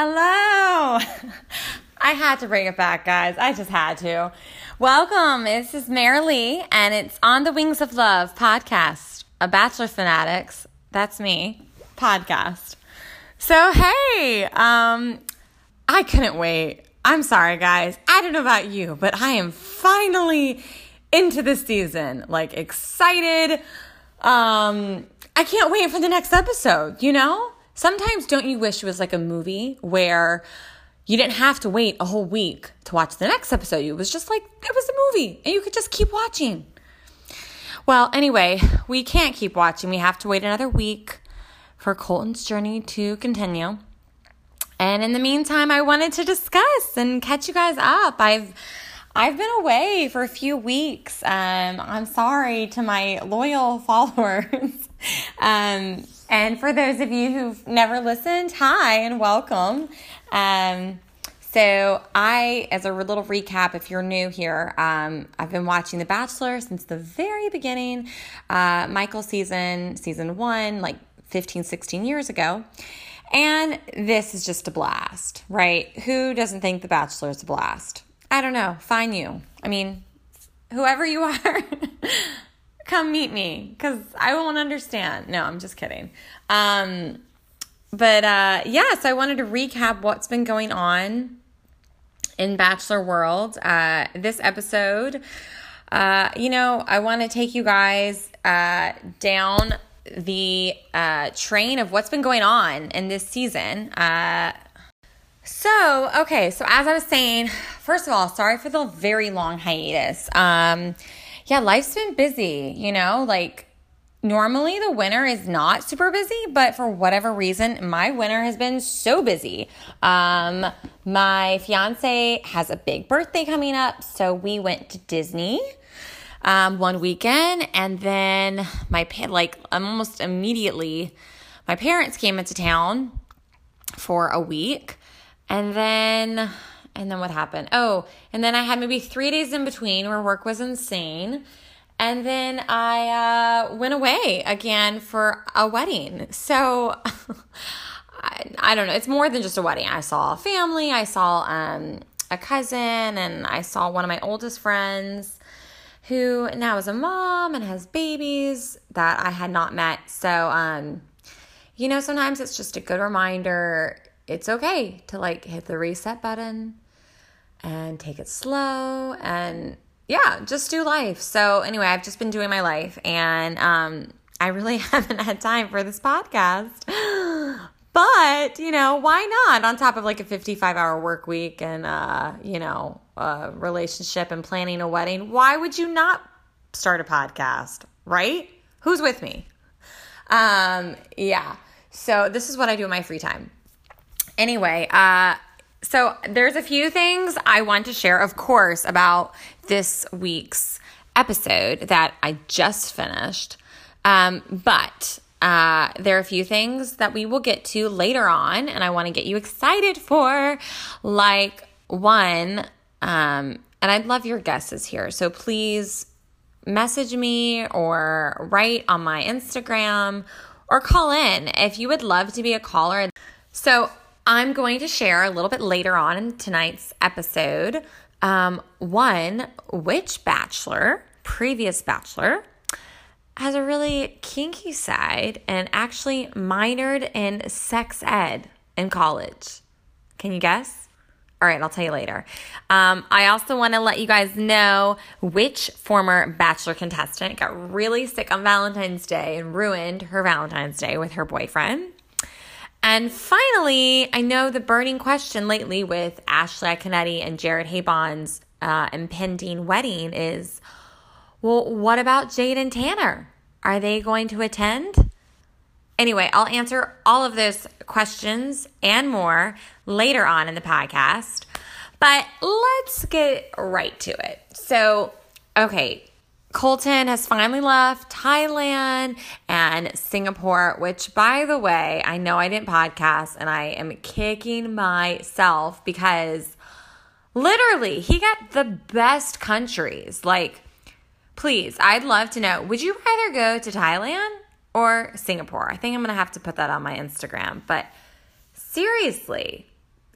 Hello. I had to bring it back, guys. I just had to. Welcome. This is Mary Lee, and it's On the Wings of Love podcast, a Bachelor Fanatics, that's me, podcast. So, hey, um, I couldn't wait. I'm sorry, guys. I don't know about you, but I am finally into the season. Like, excited. Um, I can't wait for the next episode, you know? Sometimes don't you wish it was like a movie where you didn't have to wait a whole week to watch the next episode? It was just like it was a movie and you could just keep watching. Well, anyway, we can't keep watching. We have to wait another week for Colton's journey to continue. And in the meantime, I wanted to discuss and catch you guys up. I've I've been away for a few weeks. Um, I'm sorry to my loyal followers. um, and for those of you who've never listened, hi and welcome. Um, so, I, as a little recap, if you're new here, um, I've been watching The Bachelor since the very beginning, uh, Michael season, season one, like 15, 16 years ago. And this is just a blast, right? Who doesn't think The Bachelor is a blast? I don't know. Find you. I mean, whoever you are. Come meet me because I won't understand. No, I'm just kidding. Um, but uh, yeah, so I wanted to recap what's been going on in Bachelor World. Uh, this episode, uh, you know, I want to take you guys uh, down the uh, train of what's been going on in this season. Uh, so, okay, so as I was saying, first of all, sorry for the very long hiatus. Um, yeah, life's been busy, you know, like normally the winter is not super busy, but for whatever reason, my winter has been so busy. Um, my fiance has a big birthday coming up, so we went to Disney um, one weekend, and then my like almost immediately, my parents came into town for a week, and then and then what happened? Oh, and then I had maybe three days in between where work was insane. And then I uh, went away again for a wedding. So I, I, don't know. It's more than just a wedding. I saw a family, I saw um, a cousin, and I saw one of my oldest friends who now is a mom and has babies that I had not met. So, um, you know, sometimes it's just a good reminder it's okay to like hit the reset button and take it slow and yeah, just do life. So anyway, I've just been doing my life and um I really haven't had time for this podcast. But, you know, why not on top of like a 55 hour work week and, uh, you know, a relationship and planning a wedding? Why would you not start a podcast, right? Who's with me? Um, yeah. So this is what I do in my free time. Anyway, uh, so there's a few things I want to share, of course, about this week's episode that I just finished. Um, but uh, there are a few things that we will get to later on, and I want to get you excited for. Like, one, um, and I'd love your guesses here. So please message me or write on my Instagram or call in if you would love to be a caller. So, I'm going to share a little bit later on in tonight's episode. Um, one, which bachelor, previous bachelor, has a really kinky side and actually minored in sex ed in college. Can you guess? All right, I'll tell you later. Um, I also want to let you guys know which former Bachelor contestant got really sick on Valentine's Day and ruined her Valentine's Day with her boyfriend. And finally, I know the burning question lately with Ashley Iaconetti and Jared Haibon's uh, impending wedding is well, what about Jade and Tanner? Are they going to attend? Anyway, I'll answer all of those questions and more later on in the podcast. But let's get right to it. So, okay, Colton has finally left Thailand and Singapore, which, by the way, I know I didn't podcast and I am kicking myself because literally he got the best countries. Like, please, I'd love to know would you rather go to Thailand or Singapore? I think I'm going to have to put that on my Instagram. But seriously,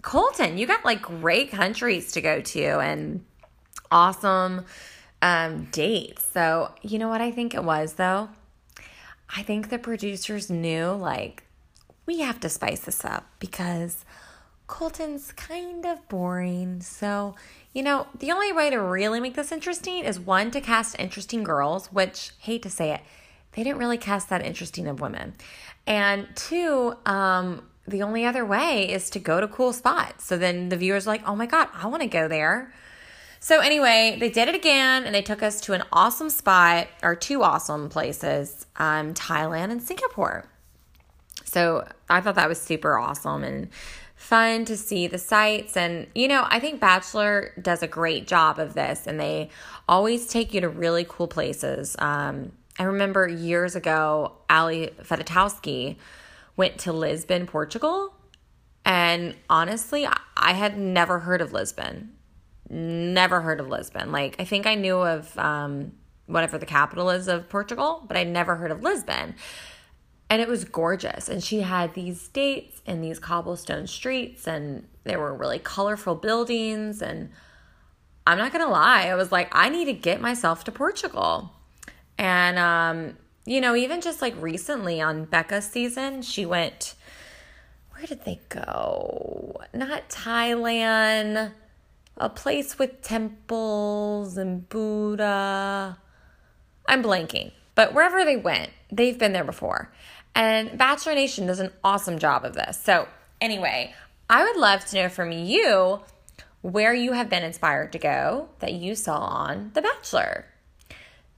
Colton, you got like great countries to go to and awesome um, dates. So, you know what I think it was though? I think the producers knew like we have to spice this up because Colton's kind of boring. So, you know, the only way to really make this interesting is one to cast interesting girls, which hate to say it, they didn't really cast that interesting of women. And two, um, the only other way is to go to cool spots. So then the viewers like, oh my God, I want to go there. So anyway, they did it again and they took us to an awesome spot or two awesome places, um, Thailand and Singapore. So I thought that was super awesome and fun to see the sights. And, you know, I think Bachelor does a great job of this and they always take you to really cool places. Um, I remember years ago, Ali Fedotowsky went to Lisbon, Portugal. And honestly, I had never heard of Lisbon. Never heard of Lisbon. Like, I think I knew of um, whatever the capital is of Portugal, but I never heard of Lisbon. And it was gorgeous. And she had these dates and these cobblestone streets, and there were really colorful buildings. And I'm not going to lie, I was like, I need to get myself to Portugal. And um, you know, even just like recently on Becca's season, she went, where did they go? Not Thailand, a place with temples and Buddha. I'm blanking, but wherever they went, they've been there before. And Bachelor Nation does an awesome job of this. So, anyway, I would love to know from you where you have been inspired to go that you saw on The Bachelor.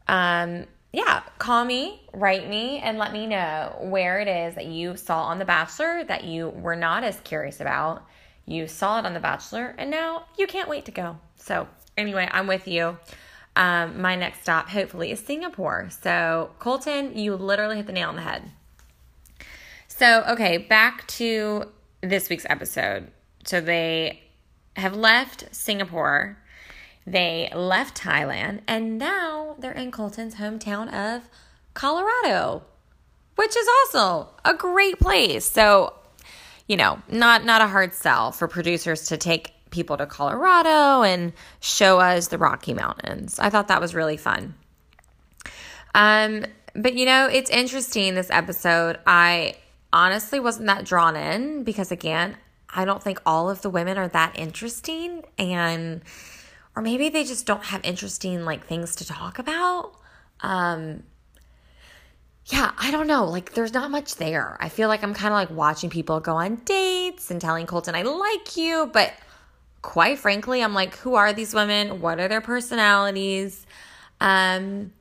Um, yeah, call me, write me, and let me know where it is that you saw on The Bachelor that you were not as curious about. You saw it on The Bachelor, and now you can't wait to go. So, anyway, I'm with you. Um, my next stop, hopefully, is Singapore. So, Colton, you literally hit the nail on the head. So, okay, back to this week's episode. So, they have left Singapore they left Thailand and now they're in Colton's hometown of Colorado, which is also a great place. So, you know, not not a hard sell for producers to take people to Colorado and show us the Rocky Mountains. I thought that was really fun. Um, but you know, it's interesting this episode. I honestly wasn't that drawn in because again, I don't think all of the women are that interesting and or maybe they just don't have interesting like things to talk about. Um yeah, I don't know. Like there's not much there. I feel like I'm kind of like watching people go on dates and telling Colton I like you, but quite frankly, I'm like who are these women? What are their personalities? Um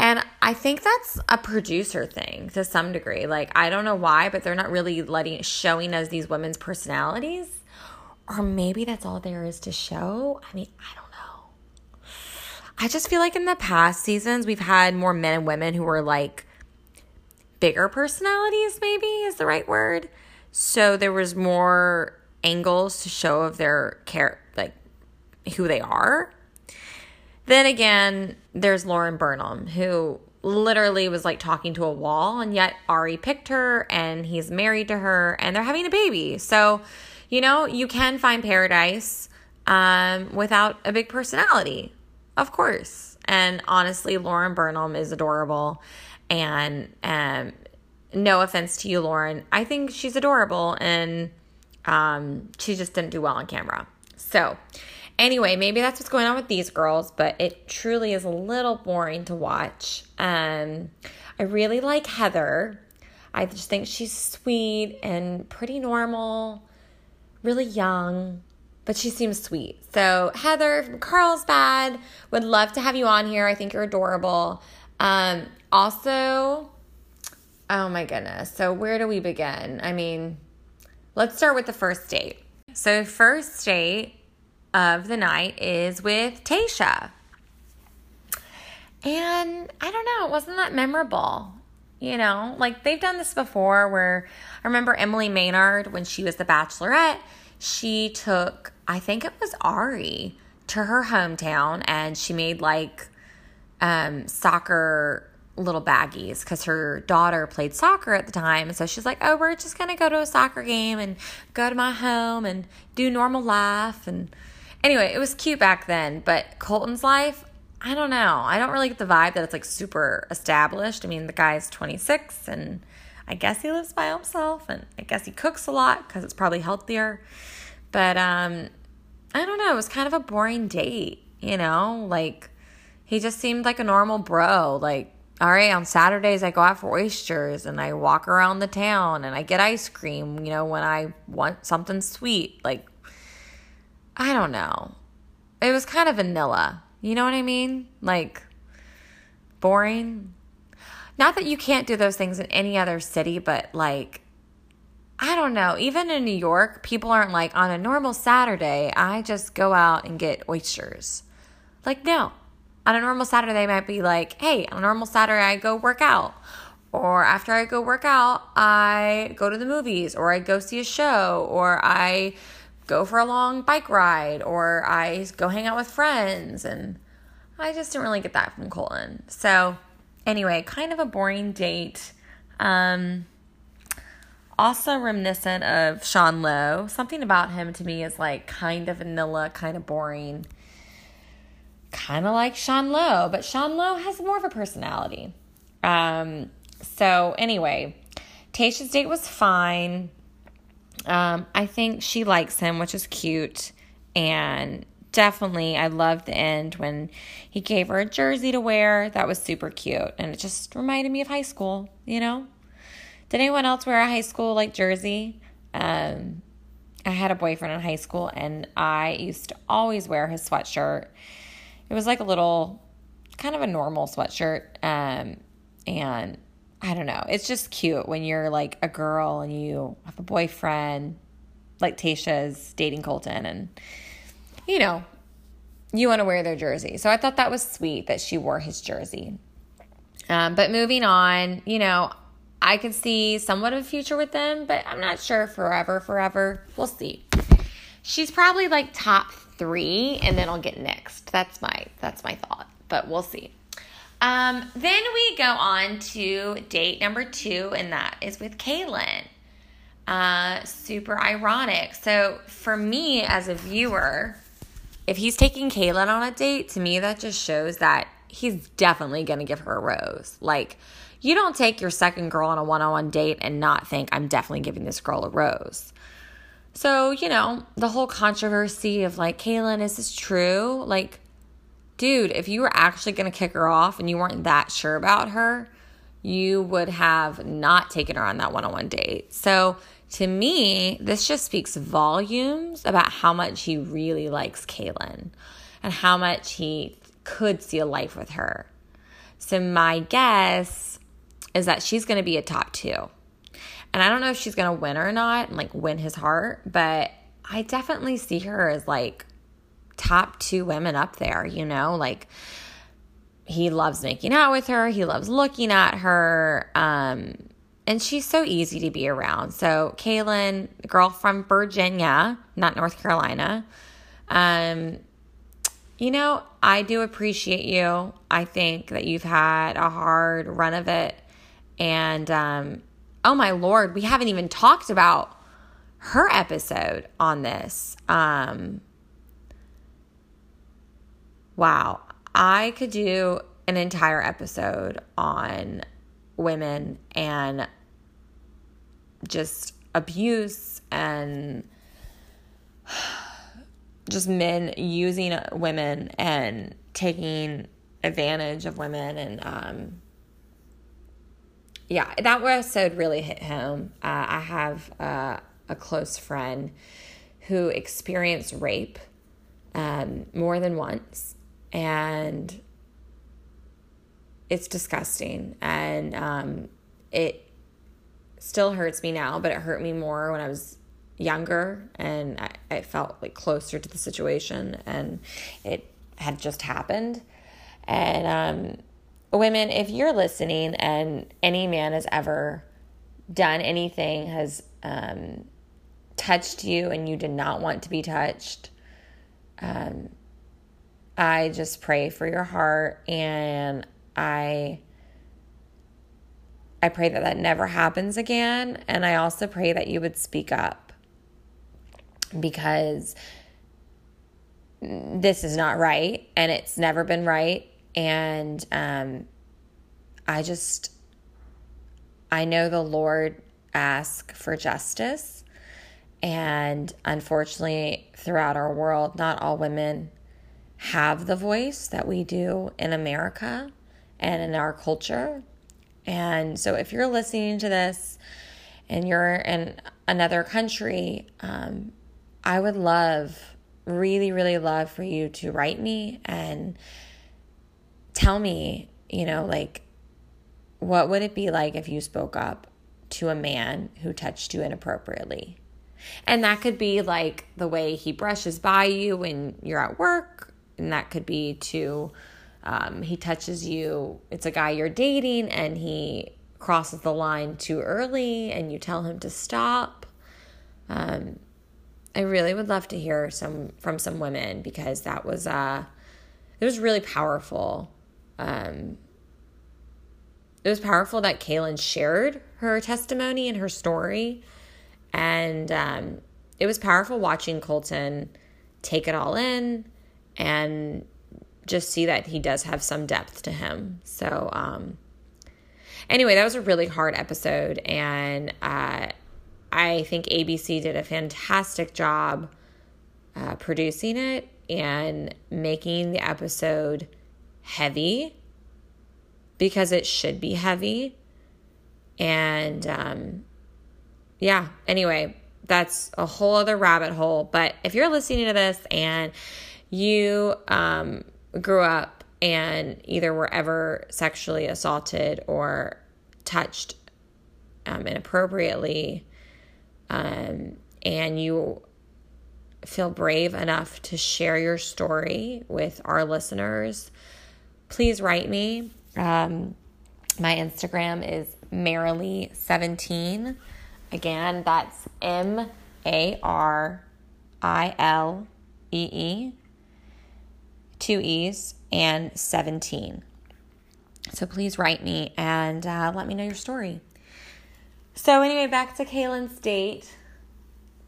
and I think that's a producer thing to some degree. Like I don't know why, but they're not really letting showing us these women's personalities. Or maybe that's all there is to show. I mean, I don't know. I just feel like in the past seasons, we've had more men and women who were like bigger personalities, maybe is the right word. So there was more angles to show of their care, like who they are. Then again, there's Lauren Burnham, who literally was like talking to a wall, and yet Ari picked her and he's married to her and they're having a baby. So you know, you can find paradise um, without a big personality, of course. And honestly, Lauren Burnham is adorable. And um, no offense to you, Lauren, I think she's adorable and um, she just didn't do well on camera. So, anyway, maybe that's what's going on with these girls, but it truly is a little boring to watch. Um, I really like Heather. I just think she's sweet and pretty normal really young, but she seems sweet. So, Heather from Carlsbad would love to have you on here. I think you're adorable. Um, also, oh my goodness. So, where do we begin? I mean, let's start with the first date. So, first date of the night is with Tayshia. And I don't know, it wasn't that memorable. You know, like they've done this before where I remember Emily Maynard when she was the bachelorette, she took, I think it was Ari, to her hometown and she made like um, soccer little baggies because her daughter played soccer at the time. And so she's like, oh, we're just going to go to a soccer game and go to my home and do normal life. And anyway, it was cute back then. But Colton's life, I don't know. I don't really get the vibe that it's like super established. I mean, the guy's 26 and I guess he lives by himself and I guess he cooks a lot because it's probably healthier. But um, I don't know. It was kind of a boring date, you know? Like, he just seemed like a normal bro. Like, all right, on Saturdays I go out for oysters and I walk around the town and I get ice cream, you know, when I want something sweet. Like, I don't know. It was kind of vanilla. You know what I mean? Like, boring. Not that you can't do those things in any other city, but like, I don't know. Even in New York, people aren't like, on a normal Saturday, I just go out and get oysters. Like, no. On a normal Saturday, might be like, hey, on a normal Saturday, I go work out. Or after I go work out, I go to the movies, or I go see a show, or I go for a long bike ride, or I go hang out with friends. And I just didn't really get that from Colton. So, anyway, kind of a boring date. Um, also reminiscent of Sean Lowe. Something about him to me is like kind of vanilla, kind of boring kind of like Sean Lowe, but Sean Lowe has more of a personality. Um, so anyway, Tayshia's date was fine. Um, I think she likes him, which is cute. And definitely, I love the end when he gave her a jersey to wear. That was super cute. And it just reminded me of high school, you know? Did anyone else wear a high school like jersey? Um, I had a boyfriend in high school, and I used to always wear his sweatshirt it was like a little kind of a normal sweatshirt. Um, and I don't know. It's just cute when you're like a girl and you have a boyfriend, like Tayshia's dating Colton, and you know, you want to wear their jersey. So I thought that was sweet that she wore his jersey. Um, but moving on, you know, I could see somewhat of a future with them, but I'm not sure forever, forever. We'll see. She's probably like top three, and then I'll get next. That's my that's my thought, but we'll see. Um, then we go on to date number two, and that is with Caelynn. Uh, super ironic. So for me as a viewer, if he's taking Caelynn on a date, to me that just shows that he's definitely gonna give her a rose. Like you don't take your second girl on a one-on-one date and not think I'm definitely giving this girl a rose. So, you know, the whole controversy of like, Caelynn, is this true? Like, dude, if you were actually going to kick her off and you weren't that sure about her, you would have not taken her on that one on one date. So, to me, this just speaks volumes about how much he really likes Caelynn and how much he could see a life with her. So, my guess is that she's going to be a top two. And I don't know if she's going to win or not and like win his heart, but I definitely see her as like top two women up there, you know? Like he loves making out with her, he loves looking at her. Um, and she's so easy to be around. So, Caelynn, girl from Virginia, not North Carolina, um, you know, I do appreciate you. I think that you've had a hard run of it. And um, oh my lord, we haven't even talked about her episode on this. Um, wow, I could do an entire episode on women and just abuse and just men using women and taking advantage of women and um, yeah, that episode really hit home. Uh, I have uh, a close friend who experienced rape um, more than once, and it's disgusting. And um, it still hurts me now, but it hurt me more when I was younger and I, I felt like closer to the situation, and it had just happened. And um, women, if you're listening and any man has ever done anything, has um, touched you and you did not want to be touched, um, I just pray for your heart and I I pray that that never happens again. And I also pray that you would speak up because this is not right and it's never been right. And um, I just, I know the Lord ask for justice. And unfortunately, throughout our world, not all women have the voice that we do in America and in our culture. And so, if you're listening to this and you're in another country, um, I would love, really, really love for you to write me and tell me, you know, like, what would it be like if you spoke up to a man who touched you inappropriately? And that could be like the way he brushes by you when you're at work, and that could be to um, he touches you, it's a guy you're dating, and he crosses the line too early, and you tell him to stop. Um, I really would love to hear some from some women because that was uh, it was really powerful. Um, it was powerful that Caelynn shared her testimony and her story, and um, it was powerful watching Colton take it all in and just see that he does have some depth to him. So, um, anyway, that was a really hard episode, and uh, I think ABC did a fantastic job uh, producing it and making the episode heavy because it should be heavy. And um, yeah, anyway, that's a whole other rabbit hole. But if you're listening to this and you um, grew up and either were ever sexually assaulted or touched um, inappropriately, um, and you feel brave enough to share your story with our listeners, please write me. Um, my Instagram is Marilee17. Again, that's M A R I L E E two E's, and 17. So please write me and uh, let me know your story. So, anyway, back to Caelynn's date.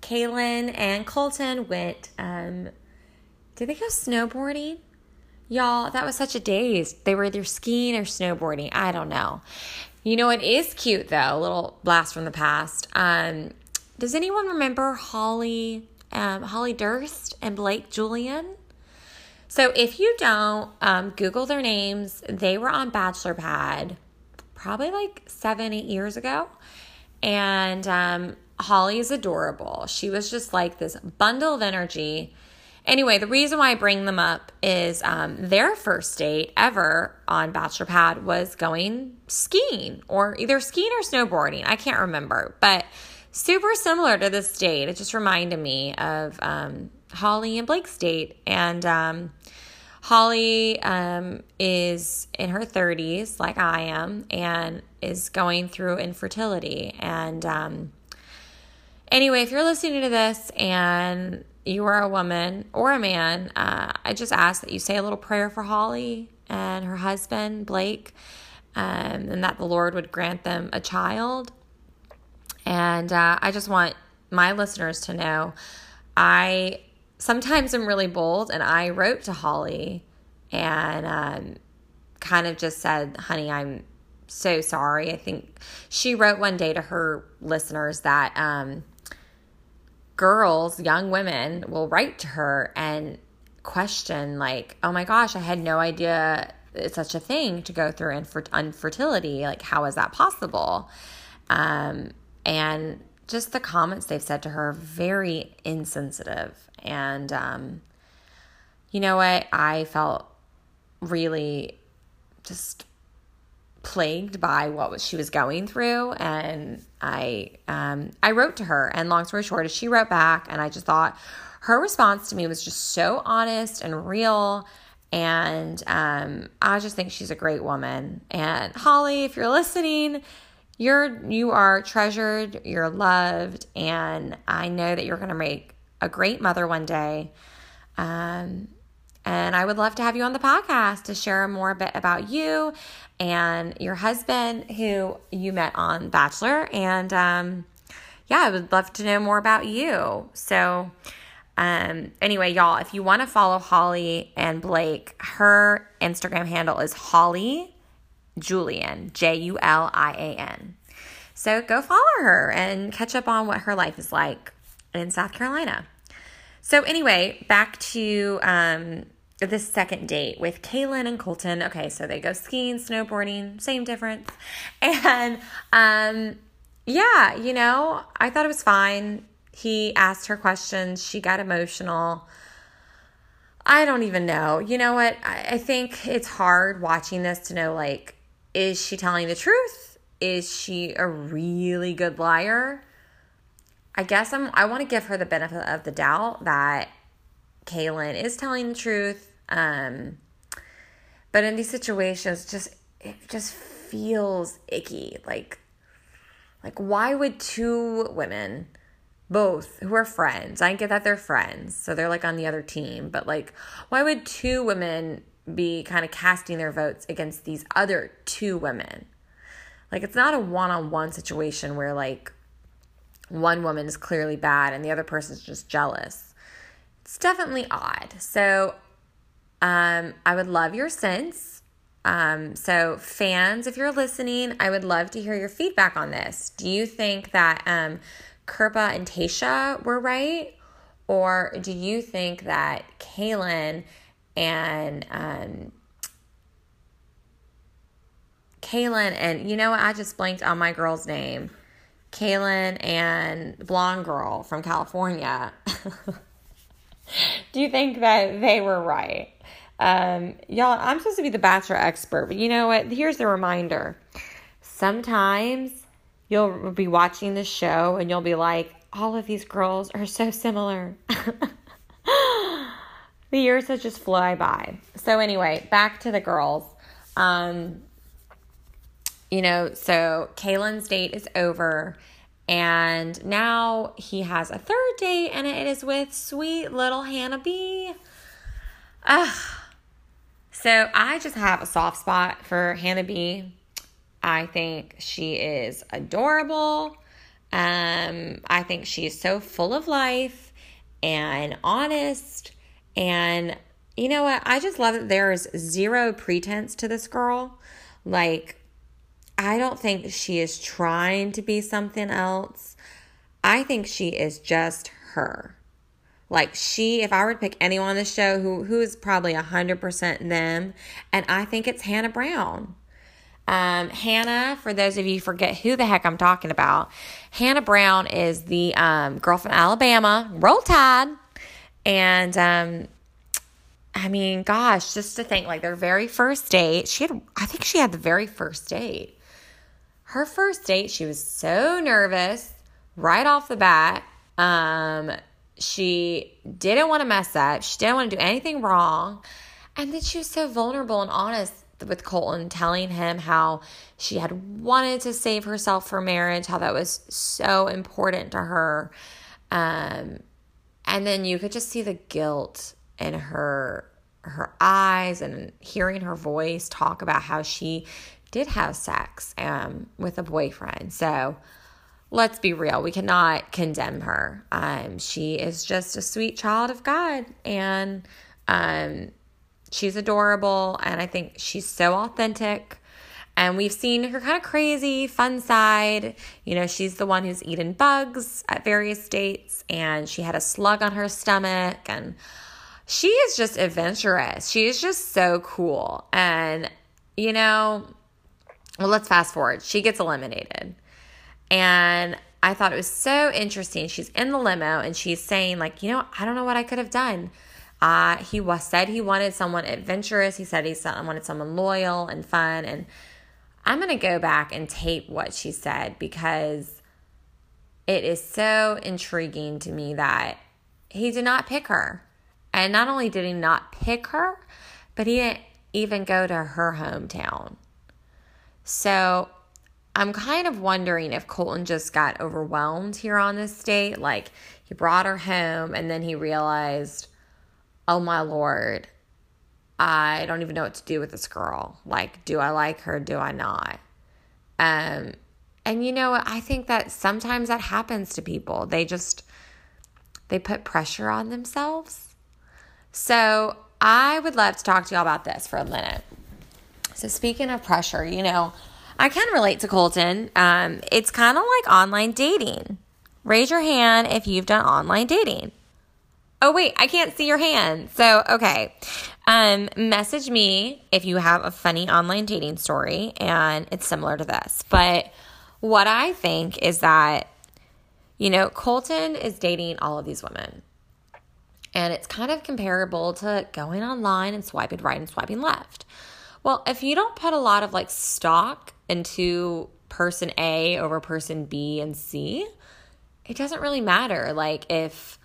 Caelynn and Colton went, um, did they go snowboarding? Y'all, that was such a daze. They were either skiing or snowboarding. I don't know. You know, it is cute though, a little blast from the past. Um, does anyone remember Holly, um, Holly Durst and Blake Julian? So if you don't, um, Google their names. They were on Bachelor Pad probably like seven, eight years ago. And um, Holly is adorable. She was just like this bundle of energy. Anyway, the reason why I bring them up is um, their first date ever on Bachelor Pad was going skiing or either skiing or snowboarding. I can't remember, but super similar to this date. It just reminded me of um, Holly and Blake's date. And um, Holly um, is in her 30s, like I am, and is going through infertility. And um, anyway, if you're listening to this and you are a woman or a man, uh, I just ask that you say a little prayer for Holly and her husband, Blake, um, and that the Lord would grant them a child. And uh, I just want my listeners to know I sometimes I'm really bold, and I wrote to Holly and um, kind of just said, honey, I'm so sorry. I think she wrote one day to her listeners that um, girls, young women, will write to her and question, like, oh my gosh, I had no idea it's such a thing to go through infer- infertility. Like, how is that possible? Um, and just the comments they've said to her very insensitive and um, you know what i felt really just plagued by what she was going through and i um, i wrote to her. And long story short she wrote back and i just thought her response to me was just so honest and real. And um, i just think she's a great woman. And holly if you're listening you're you are treasured, you're loved, and I know that you're going to make a great mother one day. Um, And I would love to have you on the podcast to share more bit about you and your husband who you met on Bachelor. And um, yeah, I would love to know more about you. So, um, anyway, y'all, if you want to follow Holly and Blake, her Instagram handle is Holly Julian, J U L I A N. So go follow her and catch up on what her life is like in South Carolina. So, anyway, back to um, this second date with Caelynn and Colton. Okay, so they go skiing, snowboarding, same difference. And um, yeah, you know, I thought it was fine. He asked her questions, she got emotional. I don't even know. You know what? I, I think it's hard watching this to know like, is she telling the truth? Is she a really good liar? I guess I'm I want to give her the benefit of the doubt that Caelynn is telling the truth. Um, but in these situations, just it just feels icky. Like, like why would two women, both who are friends, I get that they're friends, so they're like on the other team, but like, why would two women be kind of casting their votes against these other two women? Like, it's not a one on one situation where like one woman is clearly bad and the other person's just jealous. It's definitely odd. So um, I would love your sense. Um, so, fans, if you're listening, I would love to hear your feedback on this. Do you think that um, and Tayshia were right? Or do you think that Caelynn and um, Caelynn and you know what? I just blanked on my girl's name. Caelynn and blonde girl from California. do you think that they were right? Um, y'all, I'm supposed to be the bachelor expert, but you know what? Here's the reminder. Sometimes you'll be watching the show and you'll be like, all of these girls are so similar. the years have just fly by. So anyway, back to the girls. Um, you know, so Caelynn's date is over. And now he has a third date, and it is with sweet little Hannah B. Ugh. So I just have a soft spot for Hannah B. I think she is adorable. Um, I think she is so full of life and honest. And you know what? I just love that there is zero pretense to this girl. Like, I don't think she is trying to be something else. I think she is just her. Like she, if I were to pick anyone on the show who who is probably hundred percent them, and I think it's Hannah Brown. Um, Hannah, for those of you forget who the heck I'm talking about, Hannah Brown is the um, girl from Alabama. Roll Tide, and um, I mean, gosh, just to think like their very first date, she had, I think she had the very first date her first date, she was so nervous right off the bat. Um, she didn't want to mess up. She didn't want to do anything wrong. And then she was so vulnerable and honest with Colton, telling him how she had wanted to save herself for marriage, how that was so important to her. Um, and then you could just see the guilt in her her eyes and hearing her voice talk about how she did have sex um, with a boyfriend. So let's be real. We cannot condemn her. Um, she is just a sweet child of God. And um, she's adorable. And I think she's so authentic. And we've seen her kind of crazy, fun side. You know, she's the one who's eaten bugs at various dates, and she had a slug on her stomach. And she is just adventurous. She is just so cool. And, you know, well, let's fast forward. She gets eliminated. And I thought it was so interesting. She's in the limo and she's saying, like, you know, I don't know what I could have done. Uh, he was said he wanted someone adventurous. He said he wanted someone loyal and fun. And I'm to go back and tape what she said because it is so intriguing to me that he did not pick her. And not only did he not pick her, but he didn't even go to her hometown. So I'm kind of wondering if Colton just got overwhelmed here on this date. Like he brought her home and then he realized, oh my lord, I don't even know what to do with this girl. Like, do I like her? Do I not? Um, and you know, I think that sometimes that happens to people. They just they put pressure on themselves. So I would love to talk to y'all about this for a minute. So speaking of pressure, you know, I can relate to Colton. Um, it's kind of like online dating. Raise your hand if you've done online dating. Oh wait, I can't see your hand. So okay. Um, message me if you have a funny online dating story and it's similar to this. But what I think is that, you know, Colton is dating all of these women. And it's kind of comparable to going online and swiping right and swiping left. Well, if you don't put a lot of like stock into person A over person B and C, it doesn't really matter. Like if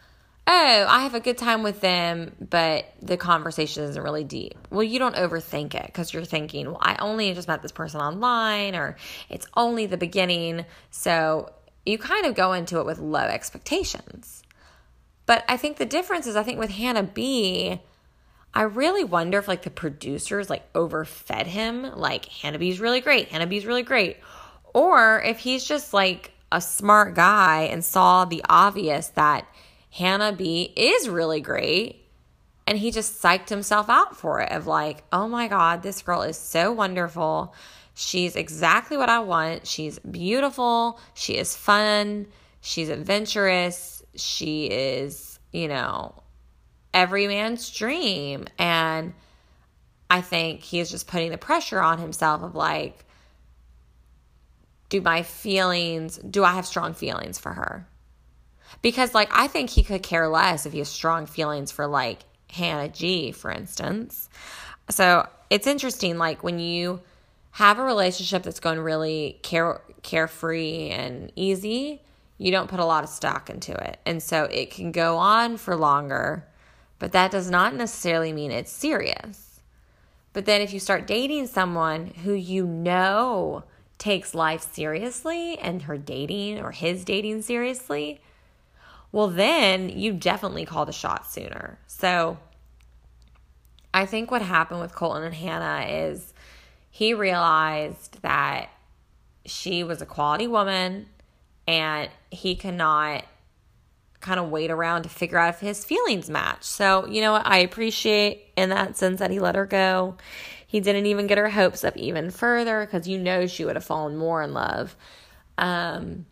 oh, I have a good time with them, but the conversation isn't really deep. Well, you don't overthink it because you're thinking, well, I only just met this person online or it's only the beginning. So you kind of go into it with low expectations. But I think the difference is, I think with Hannah B, I really wonder if like the producers like overfed him, like Hannah B's really great, Hannah B's really great. Or if he's just like a smart guy and saw the obvious that Hannah B is really great. And he just psyched himself out for it of like, oh my God, this girl is so wonderful. She's exactly what I want. She's beautiful. She is fun. She's adventurous. She is, you know, every man's dream. And I think he is just putting the pressure on himself of like, do my feelings, do I have strong feelings for her? Because, like, I think he could care less if he has strong feelings for, like, Hannah G, for instance. So it's interesting, like, when you have a relationship that's going really care carefree and easy, you don't put a lot of stock into it. And so it can go on for longer, but that does not necessarily mean it's serious. But then if you start dating someone who you know takes life seriously and her dating or his dating seriously, well, then you definitely call the shot sooner. So I think what happened with Colton and Hannah is he realized that she was a quality woman and he cannot kind of wait around to figure out if his feelings match. So, you know what? I appreciate in that sense that he let her go. He didn't even get her hopes up even further because you know she would have fallen more in love. Um,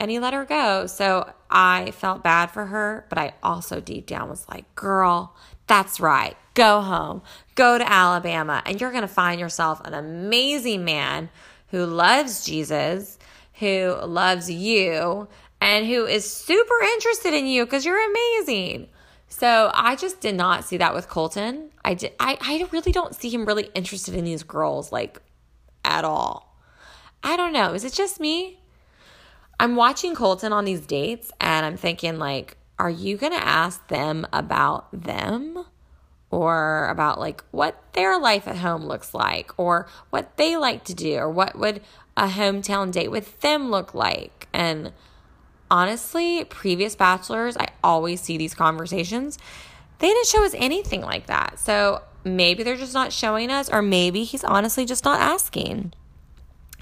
and he let her go. So I felt bad for her, but I also deep down was like, girl, that's right. Go home, go to Alabama, and you're going to find yourself an amazing man who loves Jesus, who loves you, and who is super interested in you because you're amazing. So I just did not see that with Colton. I did I, I really don't see him really interested in these girls like at all. I don't know. Is it just me? I'm watching Colton on these dates and I'm thinking, like, are you to ask them about them? Or about like what their life at home looks like, or what they like to do, or what would a hometown date with them look like. And honestly, previous bachelors, I always see these conversations. They didn't show us anything like that. So maybe they're just not showing us, or maybe he's honestly just not asking.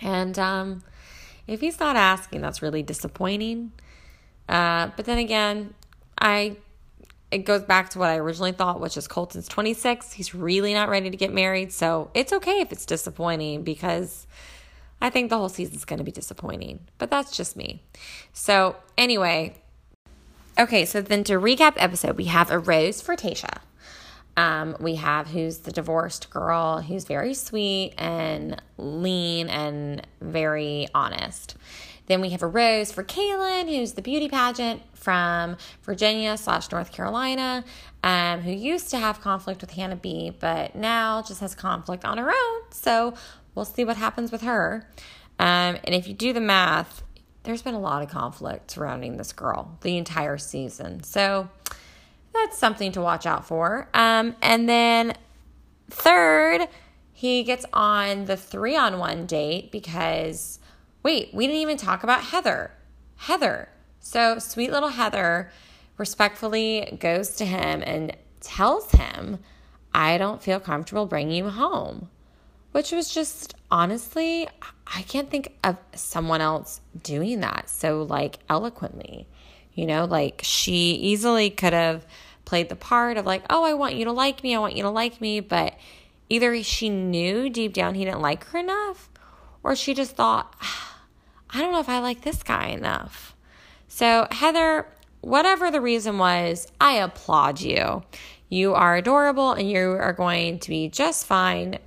And um, if he's not asking, that's really disappointing. Uh, but then again, I it goes back to what I originally thought, which is Colton's 26. He's really not ready to get married, so it's okay if it's disappointing because I think the whole season's going to be disappointing. But that's just me. So anyway, okay. So then to recap episode, we have a rose for Tayshia. Um, we have who's the divorced girl who's very sweet and lean and very honest. Then we have a rose for Caelynn, who's the beauty pageant from Virginia slash North Carolina, um, who used to have conflict with Hannah B, but now just has conflict on her own. So we'll see what happens with her. Um, and if you do the math, there's been a lot of conflict surrounding this girl the entire season. So that's something to watch out for. Um, and then third, he gets on the three on one date because, wait, we didn't even talk about Heather. Heather. So sweet little Heather respectfully goes to him and tells him, I don't feel comfortable bringing you home. Which was just honestly, I can't think of someone else doing that so like eloquently. You know, like she easily could have played the part of like, oh, I want you to like me, I want you to like me, but either she knew deep down he didn't like her enough, or she just thought, I don't know if I like this guy enough. So, Heather, whatever the reason was, I applaud you. You are adorable and you are going to be just fine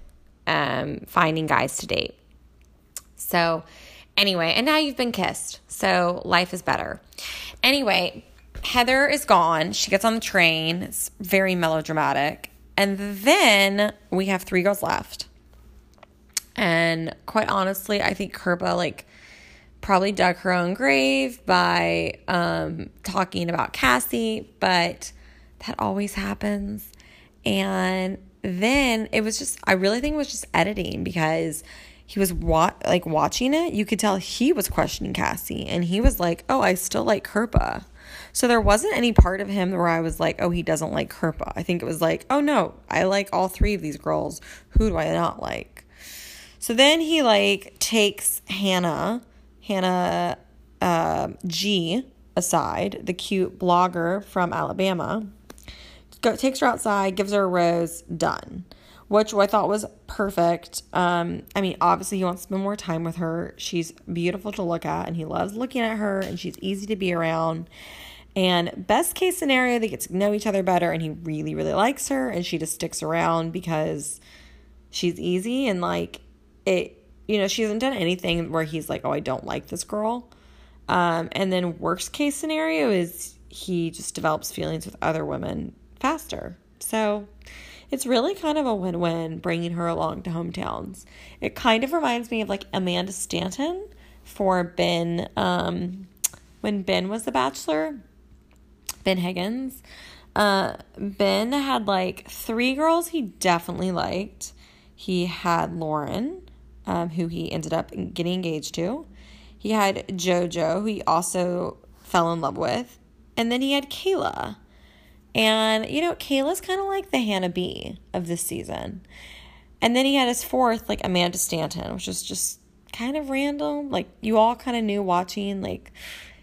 um, finding guys to date. So, anyway, and now you've been kissed. So, life is better. Anyway, Heather is gone. She gets on the train. It's very melodramatic. And then we have three girls left. And quite honestly, I think Kirpa like probably dug her own grave by um, talking about Cassie, but that always happens. And then it was just, I really think it was just editing because he was wa- like watching it. You could tell he was questioning Cassie and he was like, oh, I still like Kirpa. So there wasn't any part of him where I was like, oh, he doesn't like Kirpa. I think it was like, oh no, I like all three of these girls. Who do I not like? So then he like takes Hannah, Hannah uh, G aside, the cute blogger from Alabama, go, takes her outside, gives her a rose, done. Which I thought was perfect. Um, I mean, obviously, he wants to spend more time with her. She's beautiful to look at, and he loves looking at her, and she's easy to be around. And best case scenario, they get to know each other better, and he really, really likes her, and she just sticks around because she's easy and like it. You know, she hasn't done anything where he's like, "Oh, I don't like this girl." Um, and then worst case scenario is he just develops feelings with other women faster. So it's really kind of a win win bringing her along to hometowns. It kind of reminds me of like Amanda Stanton for Ben um, when Ben was the bachelor Ben Higgins. Uh, ben had like three girls he definitely liked. He had Lauren, um, who he ended up getting engaged to. He had JoJo, who he also fell in love with. And then he had Caila. And, you know, Caila's kind of like the Hannah B of this season. And then he had his fourth, like Amanda Stanton, which was just kind of random. Like, you all kind of knew watching, like,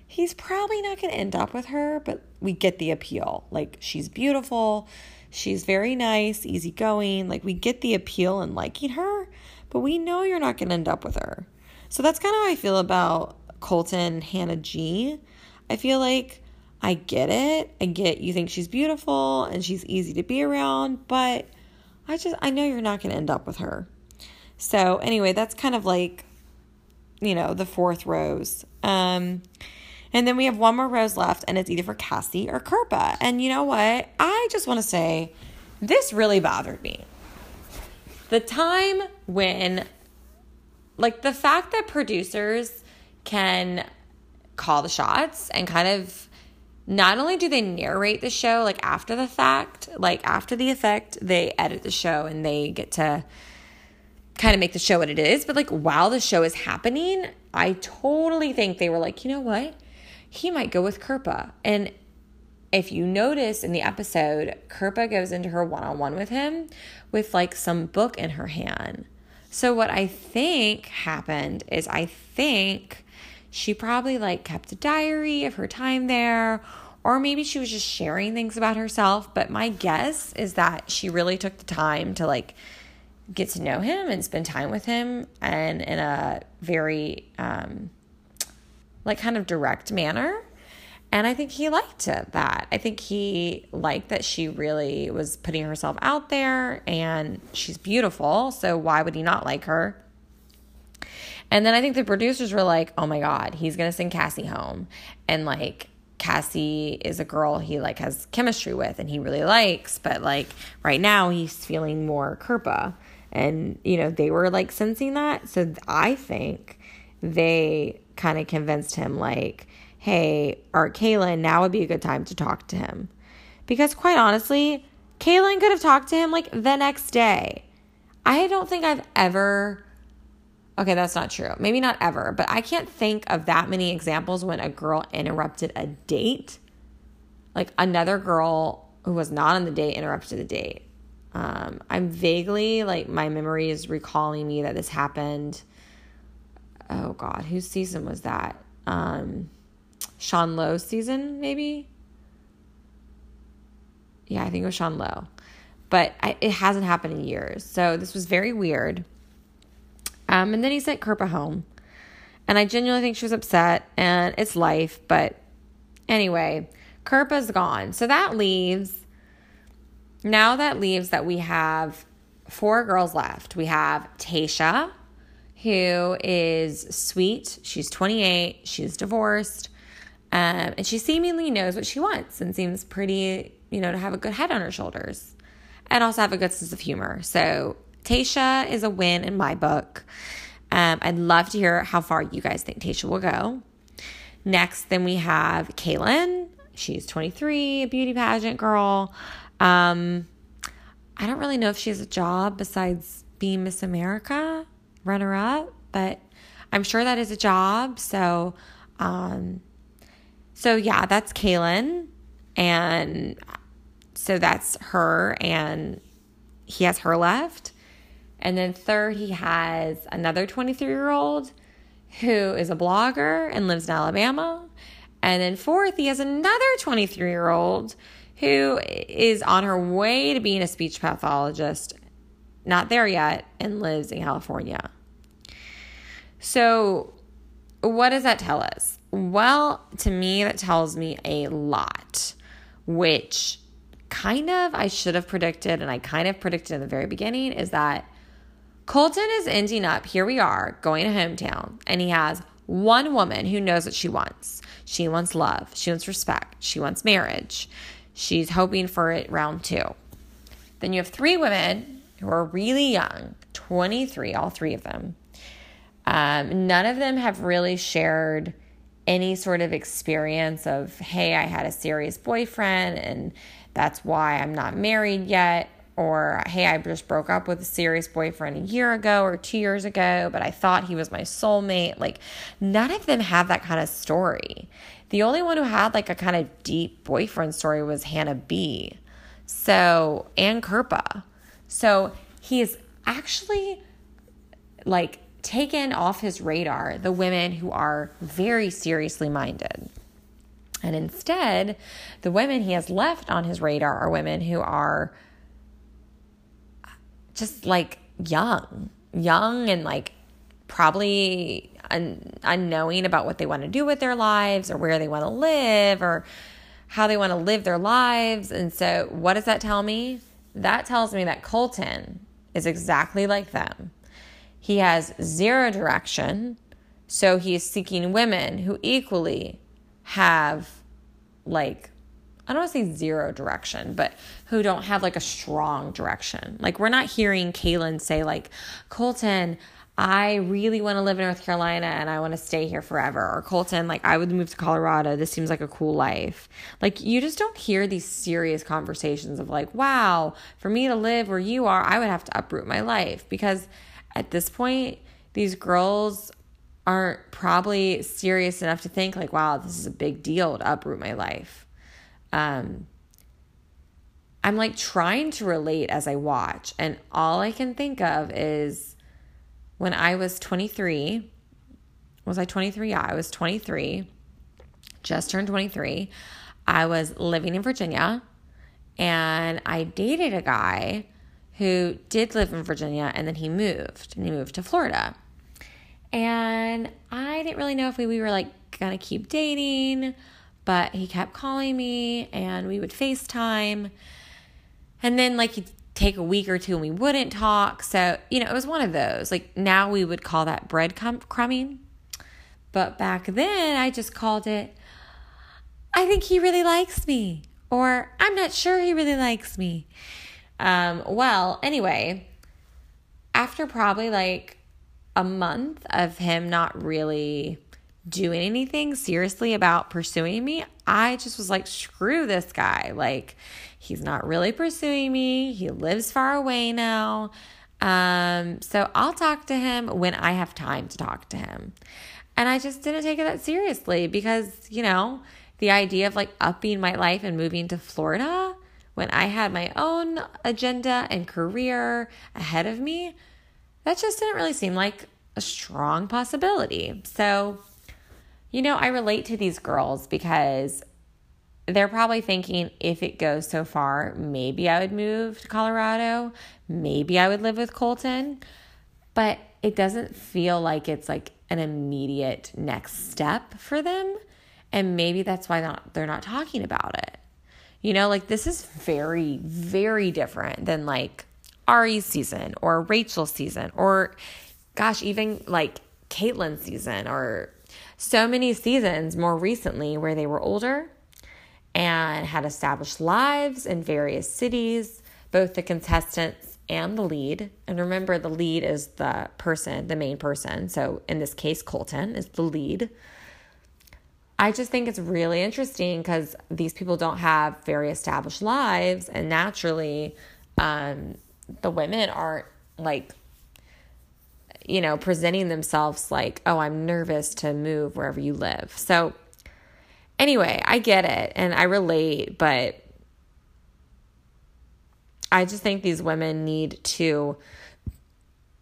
he's probably not going to end up with her, but we get the appeal. Like, she's beautiful, she's very nice, easygoing. Like, we get the appeal and liking her, but we know you're not going to end up with her. So that's kind of how I feel about Colton Hannah G. I feel like I get it. I get you think she's beautiful and she's easy to be around, but I just, I know you're not going to end up with her. So, anyway, that's kind of like, you know, the fourth rose. Um, and then we have one more rose left, and it's either for Cassie or Kirpa. And you know what? I just want to say this really bothered me. The time when, like, the fact that producers can call the shots and kind of not only do they narrate the show like after the fact, like after the effect, they edit the show and they get to kind of make the show what it is, but like while the show is happening, I totally think they were like, you know what? he might go with Kirpa. And if you notice in the episode, Kirpa goes into her one on one with him with like some book in her hand. So, what I think happened is I think she probably like kept a diary of her time there, or maybe she was just sharing things about herself. But my guess is that she really took the time to like get to know him and spend time with him and in a very, um, like kind of direct manner. And I think he liked that. I think he liked that she really was putting herself out there and she's beautiful. So why would he not like her? And then I think the producers were like, oh my God, he's going to send Cassie home. And like, Cassie is a girl he like has chemistry with and he really likes, but like right now he's feeling more Kirpa. And you know, they were like sensing that. So I think they kind of convinced him, like, hey, or Caelynn, now would be a good time to talk to him. Because quite honestly, Caelynn could have talked to him like the next day. I don't think I've ever. Okay, that's not true. Maybe not ever, but I can't think of that many examples when a girl interrupted a date. Like another girl who was not on the date interrupted the date. Um, I'm vaguely like my memory is recalling me that this happened. Oh God, whose season was that? Um, Sean Lowe's season, maybe. Yeah, I think it was Sean Lowe, but I, it hasn't happened in years. So this was very weird. Um, and then he sent Kirpa home, and I genuinely think she was upset, and it's life. But anyway, Kirpa's gone, so that leaves now that leaves that we have four girls left. We have Tayshia, who is sweet. She's 28. She's divorced. Um, and she seemingly knows what she wants and seems pretty, you know, to have a good head on her shoulders and also have a good sense of humor. So Tayshia is a win in my book. Um, I'd love to hear how far you guys think Tayshia will go. Next, then we have Caelynn. She's 23, a beauty pageant girl. Um, I don't really know if she has a job besides being Miss America runner up, but I'm sure that is a job. So, um, so yeah, that's Caelynn, and so that's her, and he has her left. And then third, he has another 23 year old who is a blogger and lives in Alabama. And then fourth, he has another 23 year old who is on her way to being a speech pathologist, not there yet, and lives in California. So, what does that tell us? Well, to me, that tells me a lot, which kind of I should have predicted, and I kind of predicted in the very beginning is that Colton is ending up, here we are, going to hometown, and he has one woman who knows what she wants. She wants love, she wants respect, she wants marriage. She's hoping for it round two. Then you have three women who are really young 23, all three of them. Um, none of them have really shared any sort of experience of, hey, I had a serious boyfriend and that's why I'm not married yet. Or, hey, I just broke up with a serious boyfriend a year ago or two years ago, but I thought he was my soulmate. Like, none of them have that kind of story. The only one who had like a kind of deep boyfriend story was Hannah B. So, and Kirpa. So, he is actually like taken off his radar the women who are very seriously minded. And instead, the women he has left on his radar are women who are just like young, young and like probably un- unknowing about what they want to do with their lives or where they want to live or how they want to live their lives. And so, what does that tell me? That tells me that Colton is exactly like them. He has zero direction, so he is seeking women who equally have, like, I don't want to say zero direction, but who don't have like a strong direction. Like, we're not hearing Caelynn say, like, Colton, I really want to live in North Carolina and I want to stay here forever. Or Colton, like, I would move to Colorado. This seems like a cool life. Like, you just don't hear these serious conversations of, like, wow, for me to live where you are, I would have to uproot my life. Because at this point, these girls aren't probably serious enough to think, like, wow, this is a big deal to uproot my life. Um, I'm like trying to relate as I watch, and all I can think of is when I was 23. Was I 23? Yeah, I was 23. Just turned 23. I was living in Virginia and I dated a guy who did live in Virginia and then he moved and he moved to Florida. And I didn't really know if we, we were like gonna keep dating, but he kept calling me and we would FaceTime. And then like he'd take a week or two and we wouldn't talk. So, you know, it was one of those. Like now we would call that bread crumb- crumbing. But back then I just called it, I think he really likes me. Or I'm not sure he really likes me. Um, well, anyway, after probably like a month of him not really doing anything seriously about pursuing me, I just was like, screw this guy. Like, he's not really pursuing me. He lives far away now. Um, so I'll talk to him when I have time to talk to him. And I just didn't take it that seriously because, you know, the idea of like upping my life and moving to Florida when I had my own agenda and career ahead of me, that just didn't really seem like a strong possibility. So, you know, I relate to these girls because they're probably thinking if it goes so far, maybe I would move to Colorado, maybe I would live with Colton, but it doesn't feel like it's like an immediate next step for them. And maybe that's why not, they're not talking about it. You know, like this is very, very different than like Arie's season or Rachel's season or, gosh, even like Kaitlyn's season or so many seasons more recently where they were older and had established lives in various cities, both the contestants and the lead. And remember, the lead is the person, the main person. So in this case, Colton is the lead. I just think it's really interesting because these people don't have very established lives, and naturally, um, the women aren't like, you know, presenting themselves like, oh, I'm nervous to move wherever you live. So, anyway, I get it and I relate, but I just think these women need to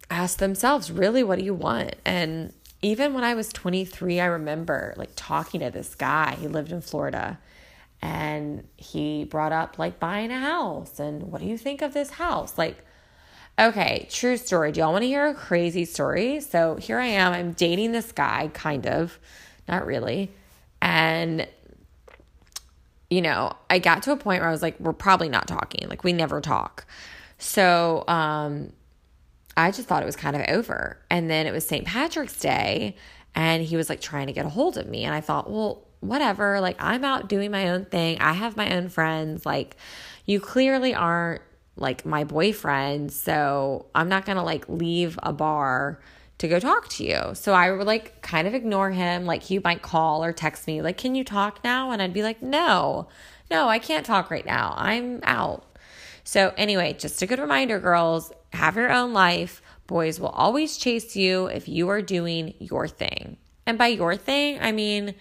ask themselves, really, what do you want? And even when I was 23, I remember like talking to this guy. He lived in Florida and he brought up like buying a house and what do you think of this house? Like, okay, true story. Do y'all want to hear a crazy story? So here I am. I'm dating this guy, kind of, not really. And, you know, I got to a point where I was like, we're probably not talking. Like, we never talk. So, um, I just thought it was kind of over. And then it was St. Patrick's Day, and he was like trying to get a hold of me. And I thought, well, whatever. Like, I'm out doing my own thing. I have my own friends. Like, you clearly aren't like my boyfriend. So I'm not going to like leave a bar to go talk to you. So I would like kind of ignore him. Like, he might call or text me, like, can you talk now? And I'd be like, no, no, I can't talk right now. I'm out. So, anyway, just a good reminder, girls have your own life. Boys will always chase you if you are doing your thing. And by your thing, I mean,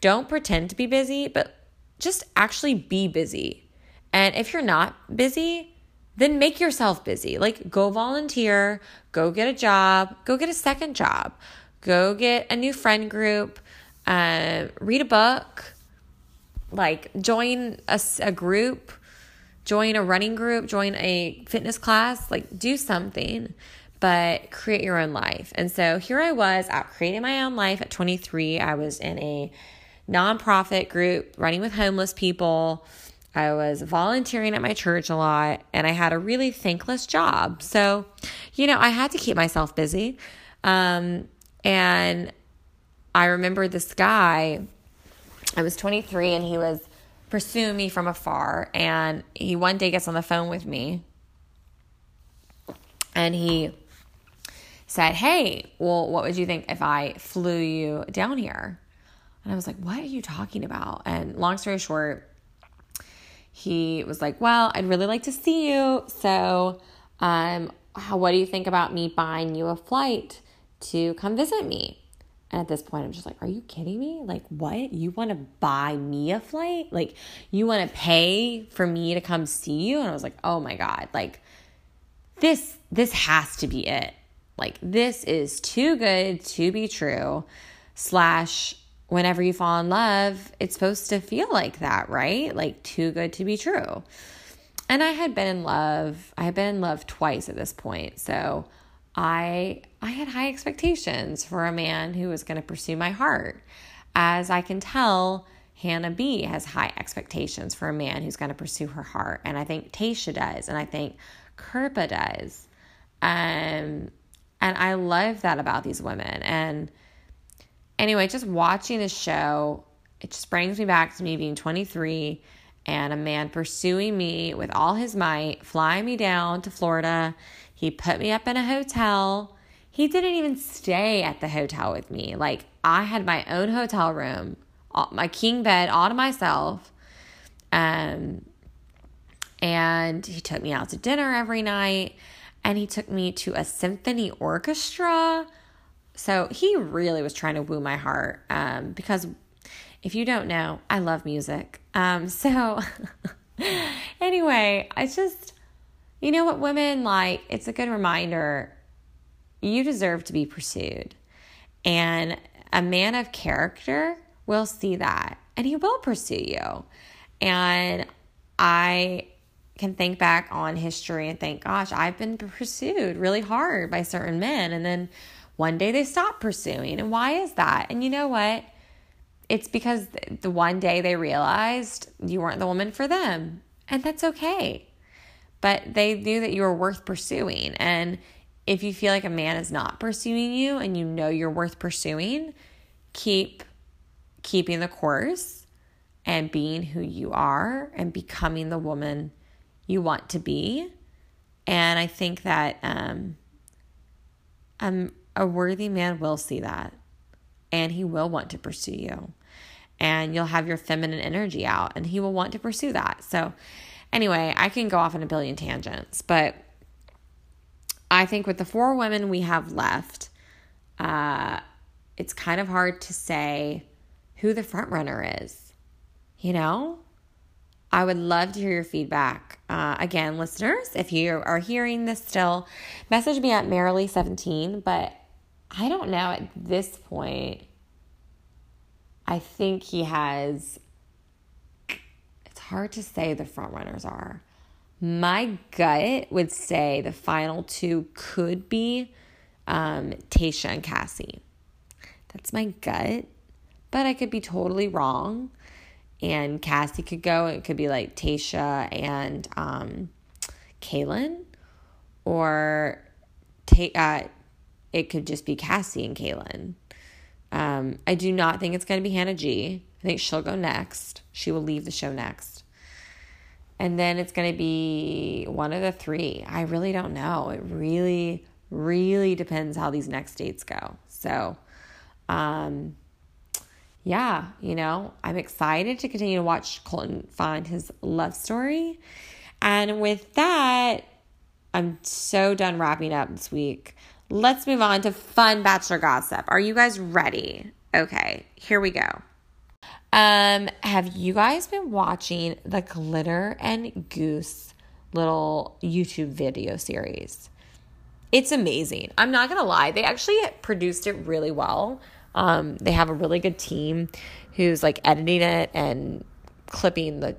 don't pretend to be busy, but just actually be busy. And if you're not busy, then make yourself busy. Like, go volunteer, go get a job, go get a second job, go get a new friend group, uh, read a book, like, join a, a group join a running group, join a fitness class, like do something, but create your own life. And so here I was out creating my own life at 23. I was in a nonprofit group running with homeless people. I was volunteering at my church a lot and I had a really thankless job. So, you know, I had to keep myself busy. Um, and I remember this guy, I was 23 and he was pursuing me from afar. And he one day gets on the phone with me and he said, Hey, well, what would you think if I flew you down here? And I was like, What are you talking about? And long story short, he was like, Well, I'd really like to see you. So, um, how, what do you think about me buying you a flight to come visit me? And at this point, I'm just like, are you kidding me? Like, what? You want to buy me a flight? Like, you want to pay for me to come see you? And I was like, oh my God, like, this, this has to be it. Like, this is too good to be true. Slash, whenever you fall in love, it's supposed to feel like that, right? Like, too good to be true. And I had been in love, I had been in love twice at this point. So, I I had high expectations for a man who was going to pursue my heart. As I can tell, Hannah B has high expectations for a man who's going to pursue her heart, and I think Tayshia does, and I think Kirpa does. Um, and I love that about these women. And anyway, just watching the show, it just brings me back to me being 23 and a man pursuing me with all his might, flying me down to Florida he put me up in a hotel. He didn't even stay at the hotel with me. Like, I had my own hotel room, my king bed all to myself. Um, and he took me out to dinner every night and he took me to a symphony orchestra. So he really was trying to woo my heart um, because if you don't know, I love music. Um, so anyway, I just, you know what, women, like, it's a good reminder you deserve to be pursued. And a man of character will see that and he will pursue you. And I can think back on history and think, gosh, I've been pursued really hard by certain men. And then one day they stop pursuing. And why is that? And you know what? It's because the one day they realized you weren't the woman for them. And that's okay. But they knew that you were worth pursuing. And if you feel like a man is not pursuing you and you know you're worth pursuing, keep keeping the course and being who you are and becoming the woman you want to be. And I think that um, um, a worthy man will see that and he will want to pursue you. And you'll have your feminine energy out and he will want to pursue that. So, anyway, I can go off on a billion tangents, but I think with the four women we have left, uh, it's kind of hard to say who the front runner is. You know, I would love to hear your feedback. Uh, again, listeners, if you are hearing this still, message me at Merrily17. But I don't know at this point. I think he has. It's hard to say the front runners are. My gut would say the final two could be um, Tayshia and Cassie. That's my gut, but I could be totally wrong. And Cassie could go. It could be like Tayshia and um, Caelynn, or ta- uh, it could just be Cassie and Caelynn. Um, I do not think it's going to be Hannah G. I think she'll go next. She will leave the show next. And then it's going to be one of the three. I really don't know. It really, really depends how these next dates go. So, um, yeah, you know, I'm excited to continue to watch Colton find his love story. And with that, I'm so done wrapping up this week. Let's move on to fun bachelor gossip. Are you guys ready? Okay, here we go. Um, have you guys been watching the Glitter and Goose little YouTube video series? It's amazing. I'm not gonna lie, they actually produced it really well. Um, they have a really good team who's like editing it and clipping the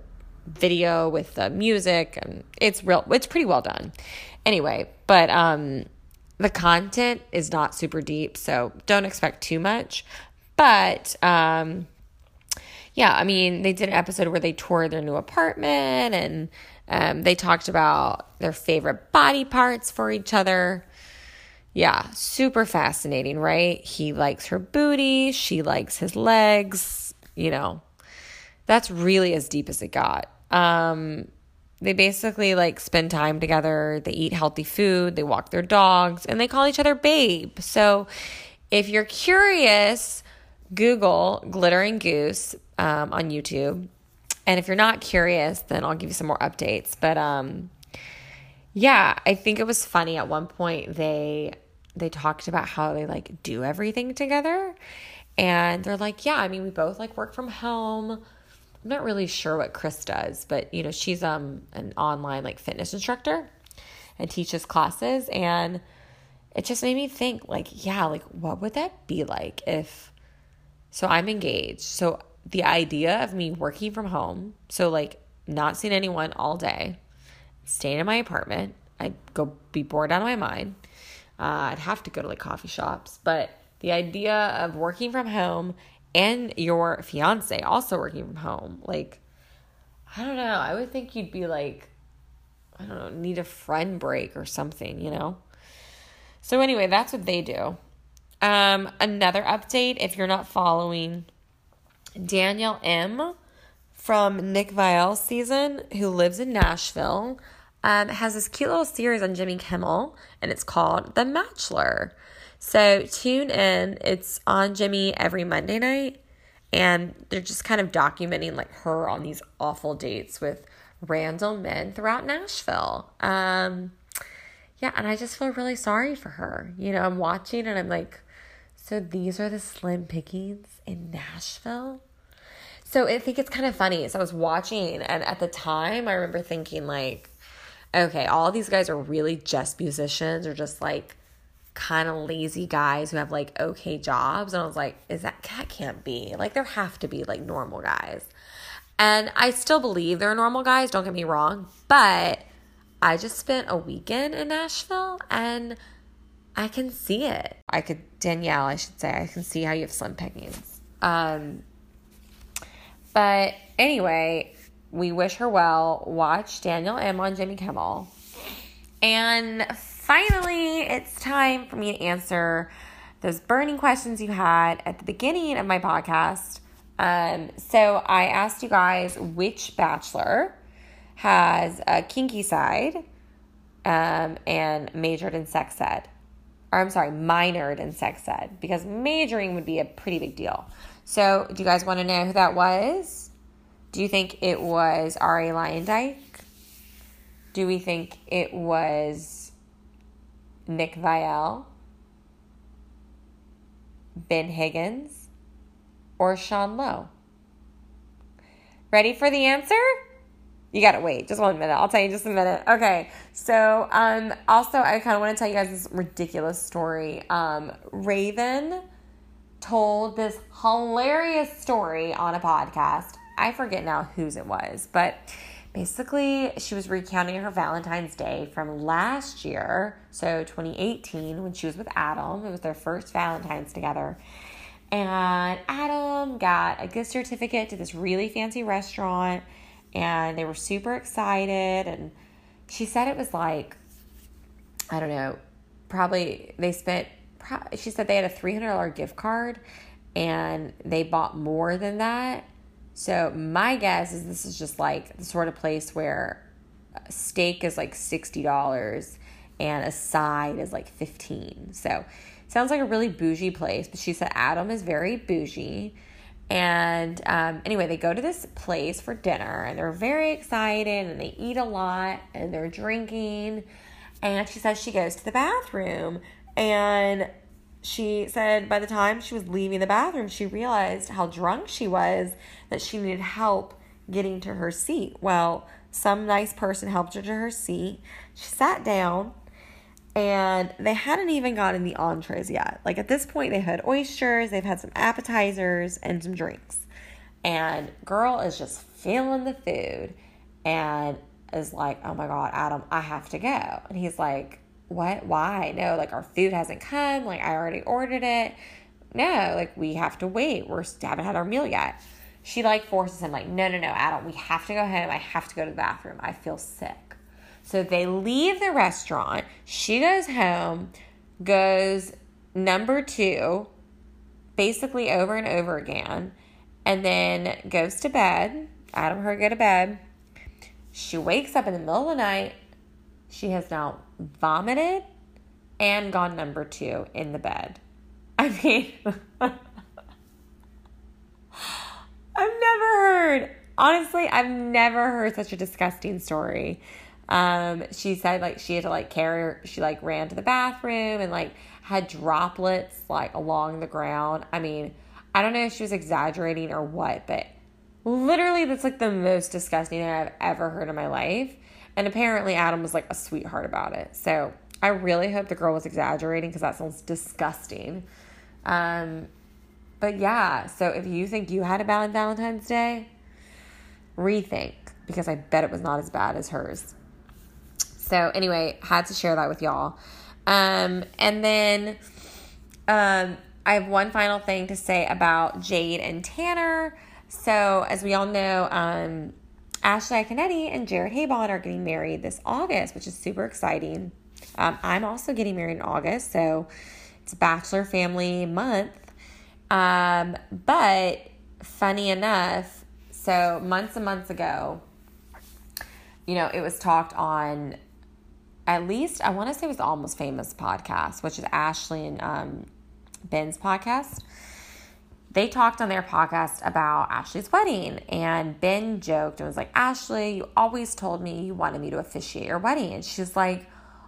video with the music and it's real it's pretty well done. Anyway, but um the content is not super deep, so don't expect too much. But um yeah, I mean, they did an episode where they toured their new apartment and um, they talked about their favorite body parts for each other. Yeah, super fascinating, right? He likes her booty, she likes his legs, you know. That's really as deep as it got. Um, they basically like spend time together, they eat healthy food, they walk their dogs, and they call each other babe. So if you're curious, Google Glittering Goose um, on YouTube. And if you're not curious, then I'll give you some more updates. But um, yeah, I think it was funny at one point they they talked about how they like do everything together. And they're like, yeah, I mean, we both like work from home. I'm not really sure what Chris does, but you know, she's um an online like fitness instructor and teaches classes and it just made me think like, yeah, like what would that be like if so I'm engaged. So the idea of me working from home, so like not seeing anyone all day, staying in my apartment, I'd go be bored out of my mind. Uh, I'd have to go to like coffee shops, but the idea of working from home and your fiance also working from home, like, I don't know. I would think you'd be like, I don't know, need a friend break or something, you know? So, anyway, that's what they do. Um, another update if you're not following Danielle M from Nick Viall's season, who lives in Nashville, um, has this cute little series on Jimmy Kimmel, and it's called The Matchler. So tune in. It's on Jimmy every Monday night, and they're just kind of documenting like her on these awful dates with random men throughout Nashville. Um, yeah, and I just feel really sorry for her. You know, I'm watching and I'm like, so these are the slim pickings in Nashville. so I think it's kind of funny. So I was watching, and at the time, I remember thinking, like, okay, all these guys are really just musicians or just like kind of lazy guys who have like okay jobs. And I was like, is that, that can't be. Like, there have to be like normal guys. And I still believe they're normal guys, don't get me wrong. But I just spent a weekend in Nashville and I can see it. I could, Danielle, I should say, I can see how you have slim pickings. Um, but anyway, we wish her well. Watch Daniel M on Jimmy Kimmel. And finally, it's time for me to answer those burning questions you had at the beginning of my podcast. Um, so I asked you guys which bachelor has a kinky side um, and majored in sex ed. Or I'm sorry, minored in sex ed because majoring would be a pretty big deal. So, do you guys want to know who that was? Do you think it was Arie Luyendyk? Do we think it was Nick Viall? Ben Higgins? Or Sean Lowe? Ready for the answer? You gotta wait just one minute. I'll tell you just a minute. Okay. So, um, also, I kind of want to tell you guys this ridiculous story. Um, Raven told this hilarious story on a podcast. I forget now whose it was, but basically she was recounting her Valentine's Day from last year, so 2018, when she was with Adam. It was their first Valentine's together. And Adam got a gift certificate to this really fancy restaurant, and they were super excited. And she said it was like, I don't know, probably they spent she said they had a $300 gift card and they bought more than that. So my guess is this is just like the sort of place where steak is like $60 and a side is like 15. So sounds like a really bougie place, but she said Adam is very bougie. And um, anyway, they go to this place for dinner and they're very excited and they eat a lot and they're drinking. And she says she goes to the bathroom and she said by the time she was leaving the bathroom, she realized how drunk she was, that she needed help getting to her seat. Well, some nice person helped her to her seat. She sat down and they hadn't even gotten the entrees yet. Like at this point, they had oysters, they've had some appetizers, and some drinks. And girl is just feeling the food and is like, oh my God, Adam, I have to go. And he's like, what? Why? No, like our food hasn't come. Like I already ordered it. No, like we have to wait. We're haven't had our meal yet. She like forces him, like, no, no, no, Adam, we have to go home. I have to go to the bathroom. I feel sick. So they leave the restaurant. She goes home, goes number two, basically over and over again, and then goes to bed. Adam her go to bed. She wakes up in the middle of the night. She has now vomited and gone number two in the bed. I mean, I've never heard, honestly, I've never heard such a disgusting story. Um, she said like she had to like carry her, she like ran to the bathroom and like had droplets like along the ground. I mean, I don't know if she was exaggerating or what, but literally that's like the most disgusting thing I've ever heard in my life. And apparently, Adam was like a sweetheart about it. So I really hope the girl was exaggerating because that sounds disgusting. Um, but yeah, so if you think you had a bad Valentine's Day, rethink because I bet it was not as bad as hers. So anyway, had to share that with y'all. Um, and then um, I have one final thing to say about Jade and Tanner. So as we all know, um, Ashley Iaconetti and Jared Haibon are getting married this August, which is super exciting. Um, I'm also getting married in August, so it's Bachelor Family Month. Um, but funny enough, so months and months ago, you know, it was talked on at least, I want to say it was Almost Famous podcast, which is Ashley and um, Ben's podcast they talked on their podcast about Ashley's wedding, and Ben joked and was like, Ashley, you always told me you wanted me to officiate your wedding. And she's like,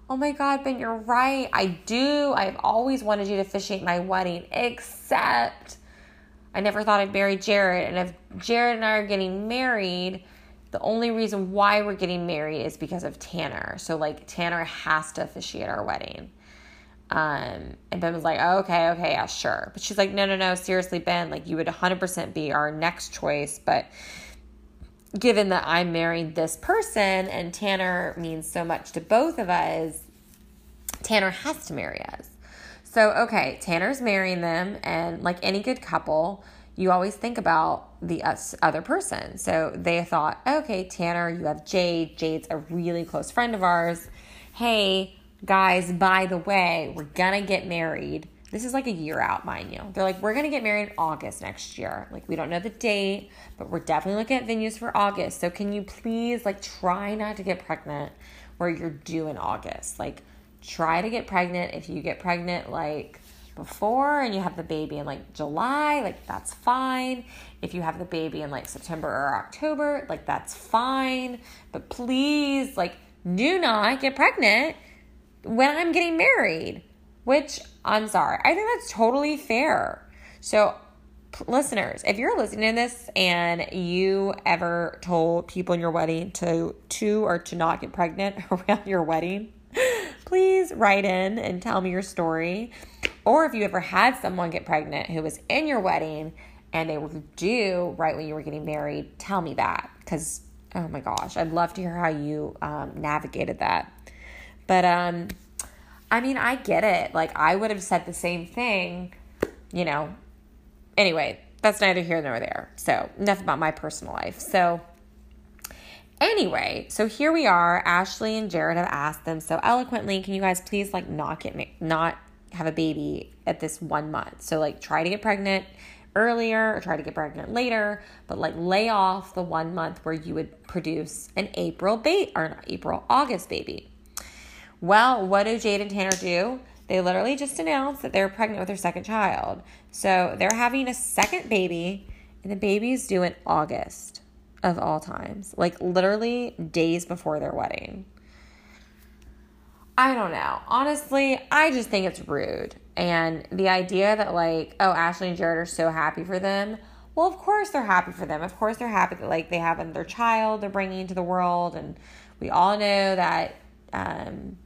Oh my God, Ben, you're right. I do. I've always wanted you to officiate my wedding, except I never thought I'd marry Jared. And if Jared and I are getting married, the only reason why we're getting married is because of Tanner. So, like, Tanner has to officiate our wedding. Um, and Ben was like, oh, okay, okay, yeah, sure. But she's like, no, no, no, seriously, Ben, like, you would 100% be our next choice. But given that I'm marrying this person and Tanner means so much to both of us, Tanner has to marry us. So, okay, Tanner's marrying them, and like any good couple, you always think about the other person. So they thought, okay, Tanner, you have Jade. Jade's a really close friend of ours. Hey, guys, by the way, we're gonna get married. This is like a year out, mind you. They're like, we're gonna get married in August next year. Like, we don't know the date, but we're definitely looking at venues for August. So, can you please, like, try not to get pregnant where you're due in August? Like, try to get pregnant. If you get pregnant, like, before and you have the baby in like July, like that's fine. If you have the baby in like September or October, like that's fine. But please, like, do not get pregnant when I'm getting married, which I'm sorry. I think that's totally fair. So, listeners, if you're listening to this and you ever told people in your wedding to to or to not get pregnant around your wedding, please write in and tell me your story. Or if you ever had someone get pregnant who was in your wedding and they were due right when you were getting married, tell me that because oh my gosh, I'd love to hear how you um, navigated that. But um, I mean, I get it. Like I would have said the same thing, you know. Anyway, that's neither here nor there. So enough about my personal life. So Anyway, so here we are. Ashley and Jared have asked them so eloquently, can you guys please like not get me not have a baby at this one month? So like try to get pregnant earlier or try to get pregnant later, but like lay off the one month where you would produce an April baby or not April, August baby. Well, what do Jade and Tanner do? They literally just announced that they're pregnant with their second child. So they're having a second baby, and the baby is due in August of all times, like literally days before their wedding. I don't know. Honestly, I just think it's rude. And the idea that, like, oh, Ashley and Jared are so happy for them. Well, of course they're happy for them. Of course they're happy that, like, they have another child they're bringing into the world. And we all know that um,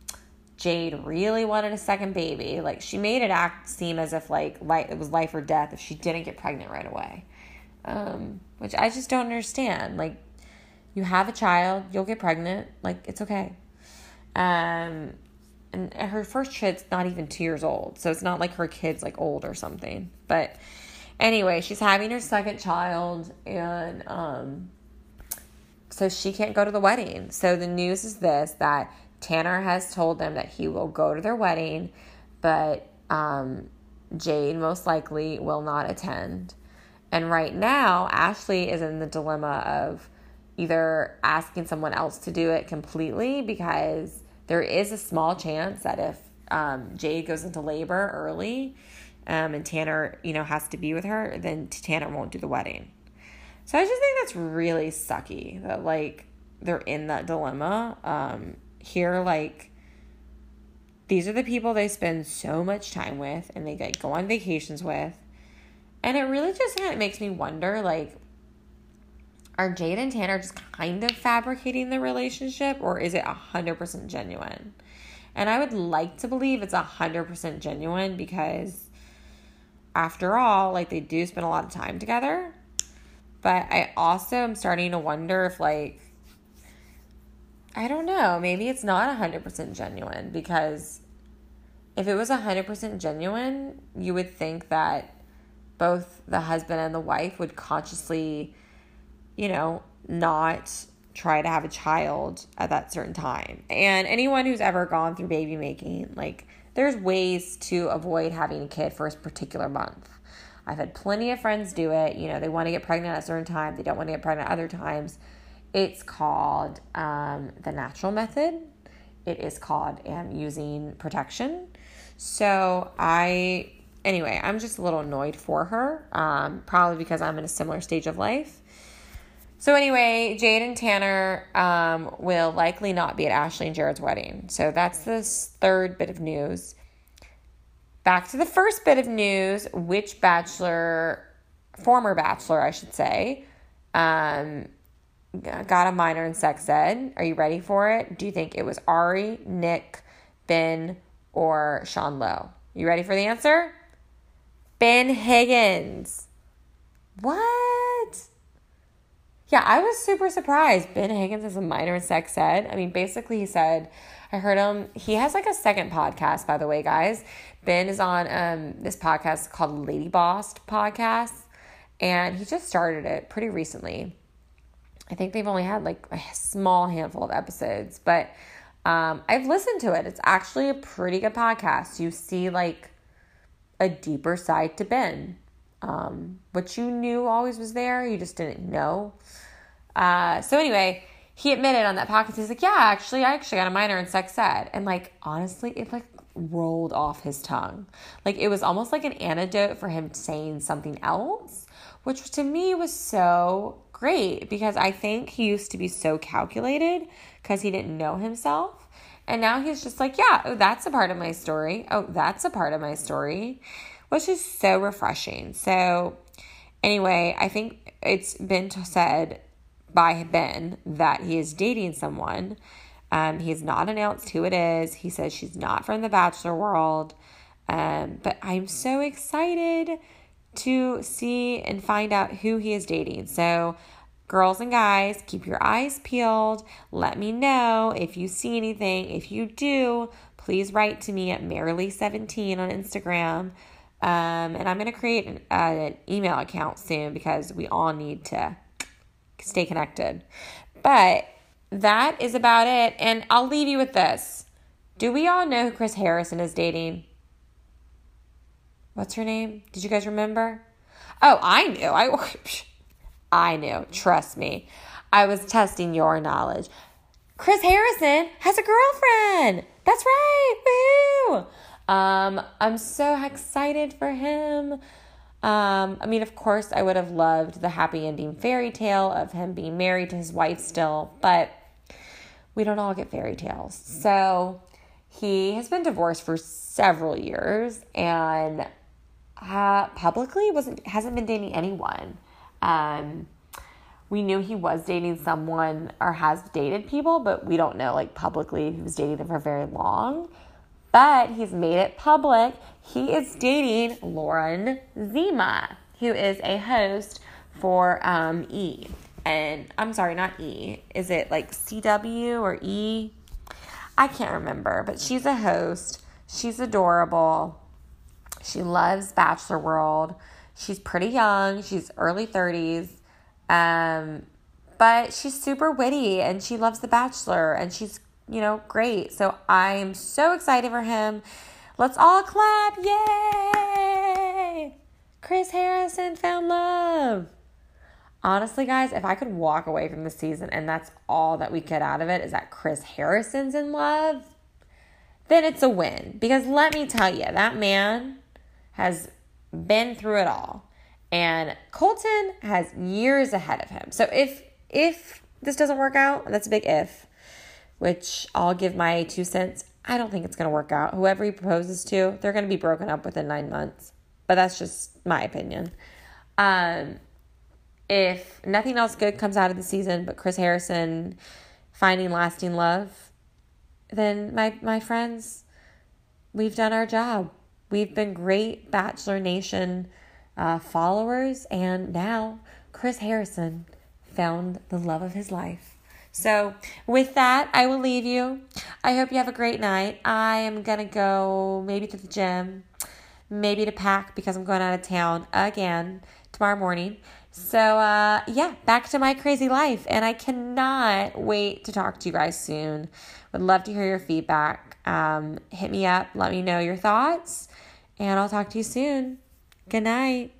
Jade really wanted a second baby. Like, she made it act seem as if, like, life, it was life or death if she didn't get pregnant right away um, which I just don't understand. Like, you have a child, you'll get pregnant, like, it's okay. Um, and her first kid's not even two years old, so it's not like her kid's like old or something. But anyway, she's having her second child, and um, so she can't go to the wedding. So the news is this that Tanner has told them that he will go to their wedding, but um, Jade most likely will not attend. And right now, Ashley is in the dilemma of either asking someone else to do it completely because there is a small chance that if um, Jade goes into labor early um, and Tanner, you know, has to be with her, then Tanner won't do the wedding. So I just think that's really sucky that like they're in that dilemma. Um, here, like these are the people they spend so much time with and they like go on vacations with and it really just kind of makes me wonder like, are Jade and Tanner just kind of fabricating the relationship or is it 100% genuine? And I would like to believe it's 100% genuine because, after all, like they do spend a lot of time together. But I also am starting to wonder if, like, I don't know, maybe it's not 100% genuine because if it was 100% genuine, you would think that both the husband and the wife would consciously, you know, not try to have a child at that certain time. And anyone who's ever gone through baby making, like, there's ways to avoid having a kid for a particular month. I've had plenty of friends do it. You know, they want to get pregnant at a certain time, they don't want to get pregnant other times. It's called um, the natural method. It is called using protection. So I anyway, I'm just a little annoyed for her, um, probably because I'm in a similar stage of life. So, anyway, Jade and Tanner um, will likely not be at Ashley and Jared's wedding. So, that's this third bit of news. Back to the first bit of news which bachelor former bachelor, I should say, um, got a minor in sex ed. Are you ready for it? Do you think it was Arie, Nick, Ben, or Sean Lowe? You ready for the answer? Ben Higgins. What? Yeah, I was super surprised. Ben Higgins is a minor in sex ed. I mean, basically, he said, I heard him. He has like a second podcast, by the way, guys. Ben is on um, this podcast called Lady Boss Podcast, and he just started it pretty recently. I think they've only had like a small handful of episodes, but um, I've listened to it. It's actually a pretty good podcast. You see like a deeper side to Ben, um, which you knew always was there. You just didn't know. Uh, so anyway, he admitted on that podcast, he's like, yeah, actually, I actually got a minor in sex ed. And like, honestly, it like rolled off his tongue. Like it was almost like an antidote for him saying something else, which to me was so great because I think he used to be so calculated because he didn't know himself. And now he's just like, yeah, oh, that's a part of my story. Oh, that's a part of my story, which is so refreshing. So, anyway, I think it's been said by Ben that he is dating someone. Um, he has not announced who it is. He says she's not from the Bachelor world. Um, but I'm so excited to see and find out who he is dating. So, girls and guys, keep your eyes peeled. Let me know if you see anything. If you do, please write to me at Merrily17 on Instagram. Um, and I'm going to create an, uh, an email account soon because we all need to stay connected. But that is about it. And I'll leave you with this. Do we all know who Chris Harrison is dating? What's her name? Did you guys remember? Oh, I knew. I I knew. Trust me. I was testing your knowledge. Chris Harrison has a girlfriend. That's right. Woo! Um, I'm so excited for him. Um, I mean, of course, I would have loved the happy ending fairy tale of him being married to his wife still, but we don't all get fairy tales. So he has been divorced for several years and uh, publicly wasn't hasn't been dating anyone. Um, we knew he was dating someone or has dated people, but we don't know like publicly he was dating them for very long. But he's made it public. He is dating Lauren Zima, who is a host for um, E. And I'm sorry, not E. Is it like CW or E? I can't remember, but she's a host. She's adorable. She loves Bachelor World. She's pretty young. She's early 30s. Um, but she's super witty and she loves The Bachelor and she's, you know, great. So I'm so excited for him. Let's all clap. Yay! Chris Harrison found love. Honestly, guys, if I could walk away from the season and that's all that we get out of it is that Chris Harrison's in love, then it's a win. Because let me tell you, that man has been through it all. And Colton has years ahead of him. So if if this doesn't work out, that's a big if, which I'll give my two cents. I don't think it's going to work out. Whoever he proposes to, they're going to be broken up within nine months. But that's just my opinion. Um, if nothing else good comes out of the season but Chris Harrison finding lasting love, then my my friends, we've done our job. We've been great Bachelor Nation uh, followers, and now Chris Harrison found the love of his life. So, with that, I will leave you. I hope you have a great night. I am going to go maybe to the gym, maybe to pack because I'm going out of town again tomorrow morning. So, uh, yeah, back to my crazy life. And I cannot wait to talk to you guys soon. Would love to hear your feedback. Um, hit me up, let me know your thoughts and I'll talk to you soon. Good night.